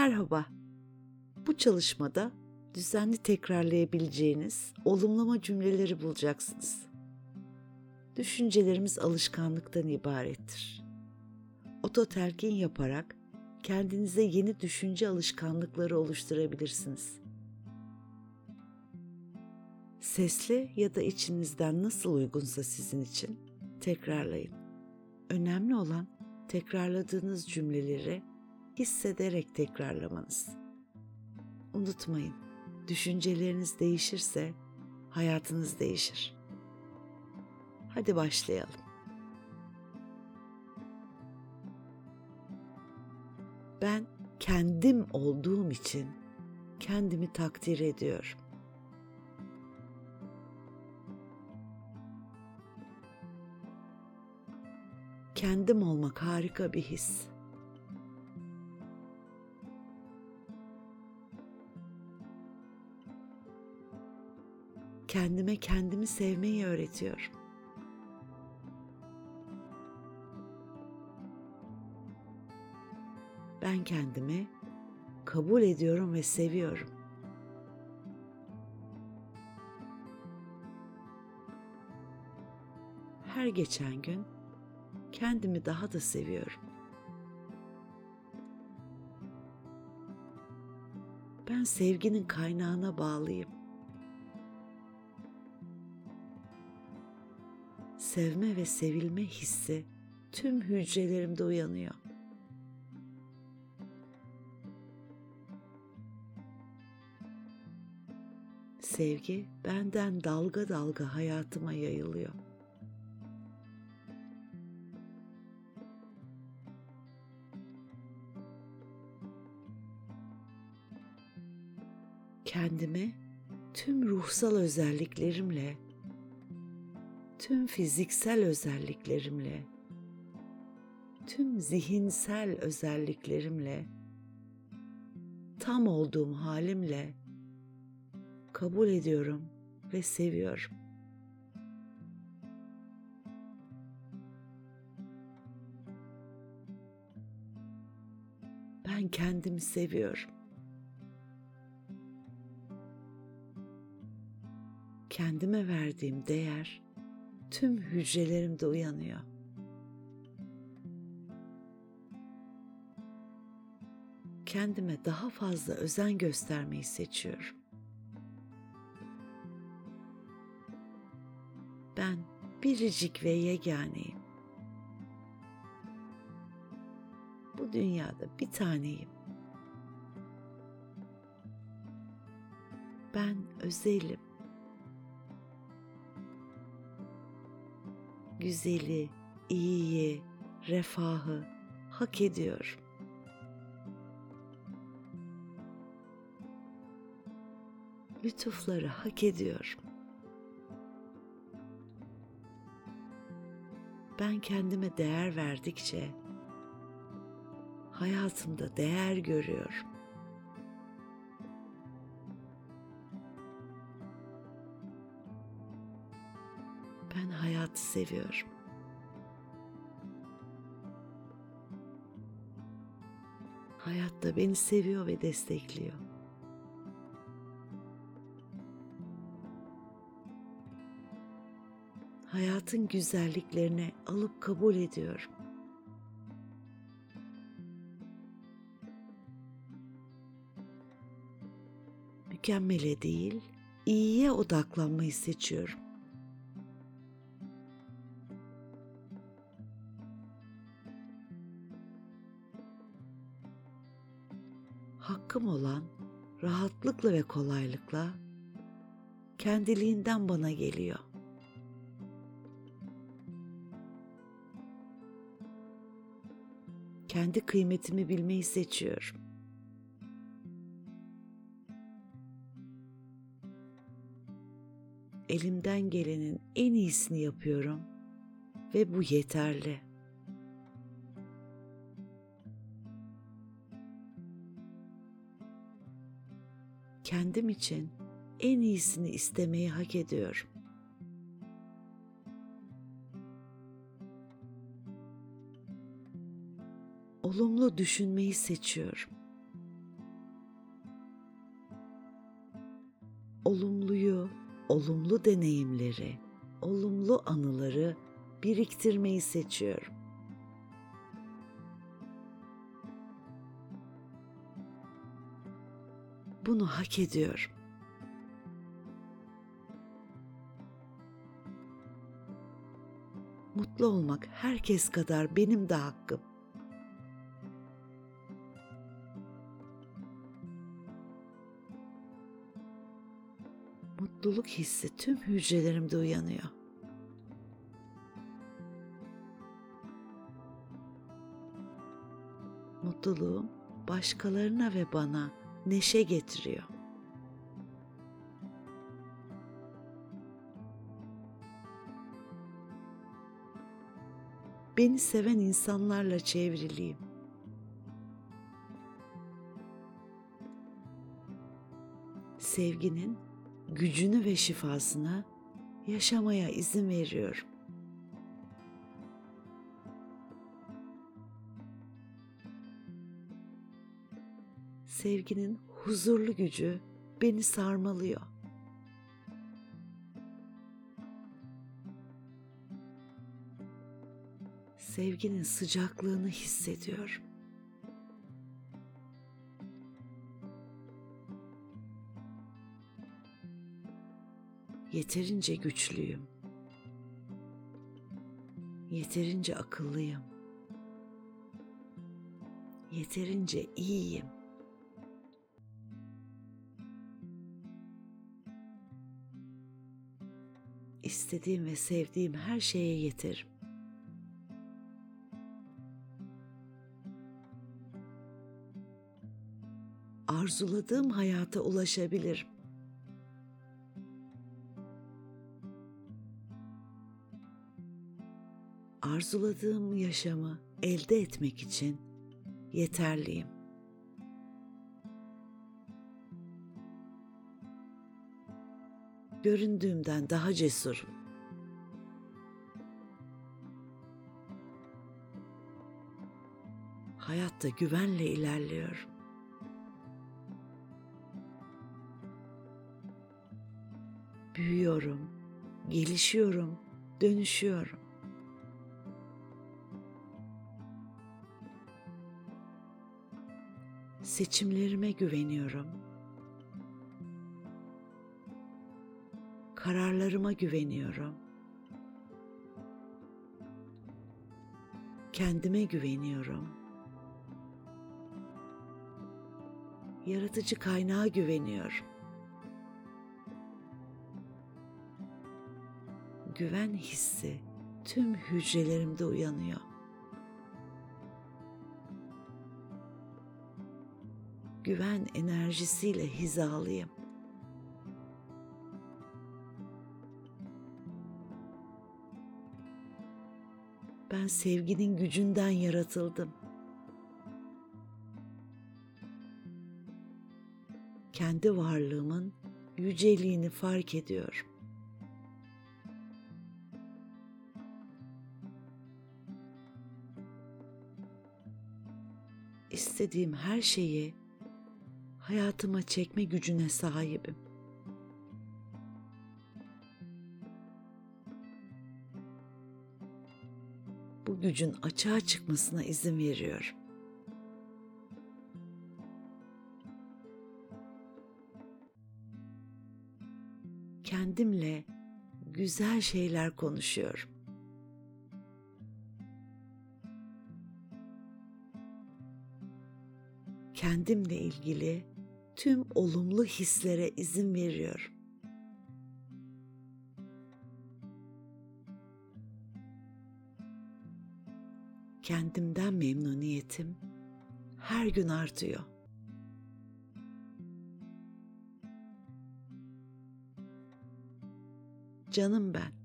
Merhaba. Bu çalışmada düzenli tekrarlayabileceğiniz olumlama cümleleri bulacaksınız. Düşüncelerimiz alışkanlıktan ibarettir. Ototelkin yaparak kendinize yeni düşünce alışkanlıkları oluşturabilirsiniz. Sesli ya da içinizden nasıl uygunsa sizin için tekrarlayın. Önemli olan tekrarladığınız cümleleri hissederek tekrarlamanız. Unutmayın, düşünceleriniz değişirse hayatınız değişir. Hadi başlayalım. Ben kendim olduğum için kendimi takdir ediyorum. Kendim olmak harika bir his. Kendime kendimi sevmeyi öğretiyorum. Ben kendimi kabul ediyorum ve seviyorum. Her geçen gün kendimi daha da seviyorum. Ben sevginin kaynağına bağlıyım. Sevme ve sevilme hissi tüm hücrelerimde uyanıyor. Sevgi benden dalga dalga hayatıma yayılıyor. Kendimi tüm ruhsal özelliklerimle, tüm fiziksel özelliklerimle, tüm zihinsel özelliklerimle, tam olduğum halimle kabul ediyorum ve seviyorum. Ben kendimi seviyorum. Kendime verdiğim değer tüm hücrelerimde uyanıyor. Kendime daha fazla özen göstermeyi seçiyorum. Ben biricik ve yeganeyim. Bu dünyada bir taneyim. Ben özelim. Güzeli, iyiyi, refahı hak ediyorum. Lütufları hak ediyorum. ben kendime değer verdikçe hayatımda değer görüyorum. Ben hayatı seviyorum. Hayat da beni seviyor ve destekliyor. hayatın güzelliklerini alıp kabul ediyorum. Mükemmele değil, iyiye odaklanmayı seçiyorum. Hakkım olan rahatlıkla ve kolaylıkla kendiliğinden bana geliyor. kendi kıymetimi bilmeyi seçiyorum. Elimden gelenin en iyisini yapıyorum ve bu yeterli. kendim için en iyisini istemeyi hak ediyorum. Olumlu düşünmeyi seçiyorum. Olumluyu, olumlu deneyimleri, olumlu anıları biriktirmeyi seçiyorum. Bunu hak ediyorum. Mutlu olmak herkes kadar benim de hakkım. Mutluluk hissi tüm hücrelerimde uyanıyor. Mutluluğum başkalarına ve bana neşe getiriyor. Beni seven insanlarla çevriliyim. Sevginin gücünü ve şifasını yaşamaya izin veriyorum. Sevginin huzurlu gücü beni sarmalıyor. Sevginin sıcaklığını hissediyorum. Yeterince güçlüyüm. Yeterince akıllıyım. Yeterince iyiyim. İstediğim ve sevdiğim her şeye yeterim. Arzuladığım hayata ulaşabilirim. arzuladığım yaşamı elde etmek için yeterliyim. Göründüğümden daha cesurum. Hayatta güvenle ilerliyorum. Büyüyorum, gelişiyorum, dönüşüyorum. Seçimlerime güveniyorum. Kararlarıma güveniyorum. Kendime güveniyorum. Yaratıcı kaynağa güveniyorum. Güven hissi tüm hücrelerimde uyanıyor. güven enerjisiyle hizalıyım. Ben sevginin gücünden yaratıldım. Kendi varlığımın yüceliğini fark ediyorum. İstediğim her şeyi hayatıma çekme gücüne sahibim. Gücün açığa çıkmasına izin veriyorum. Kendimle güzel şeyler konuşuyorum. Kendimle ilgili tüm olumlu hislere izin veriyorum. Kendimden memnuniyetim her gün artıyor. Canım ben.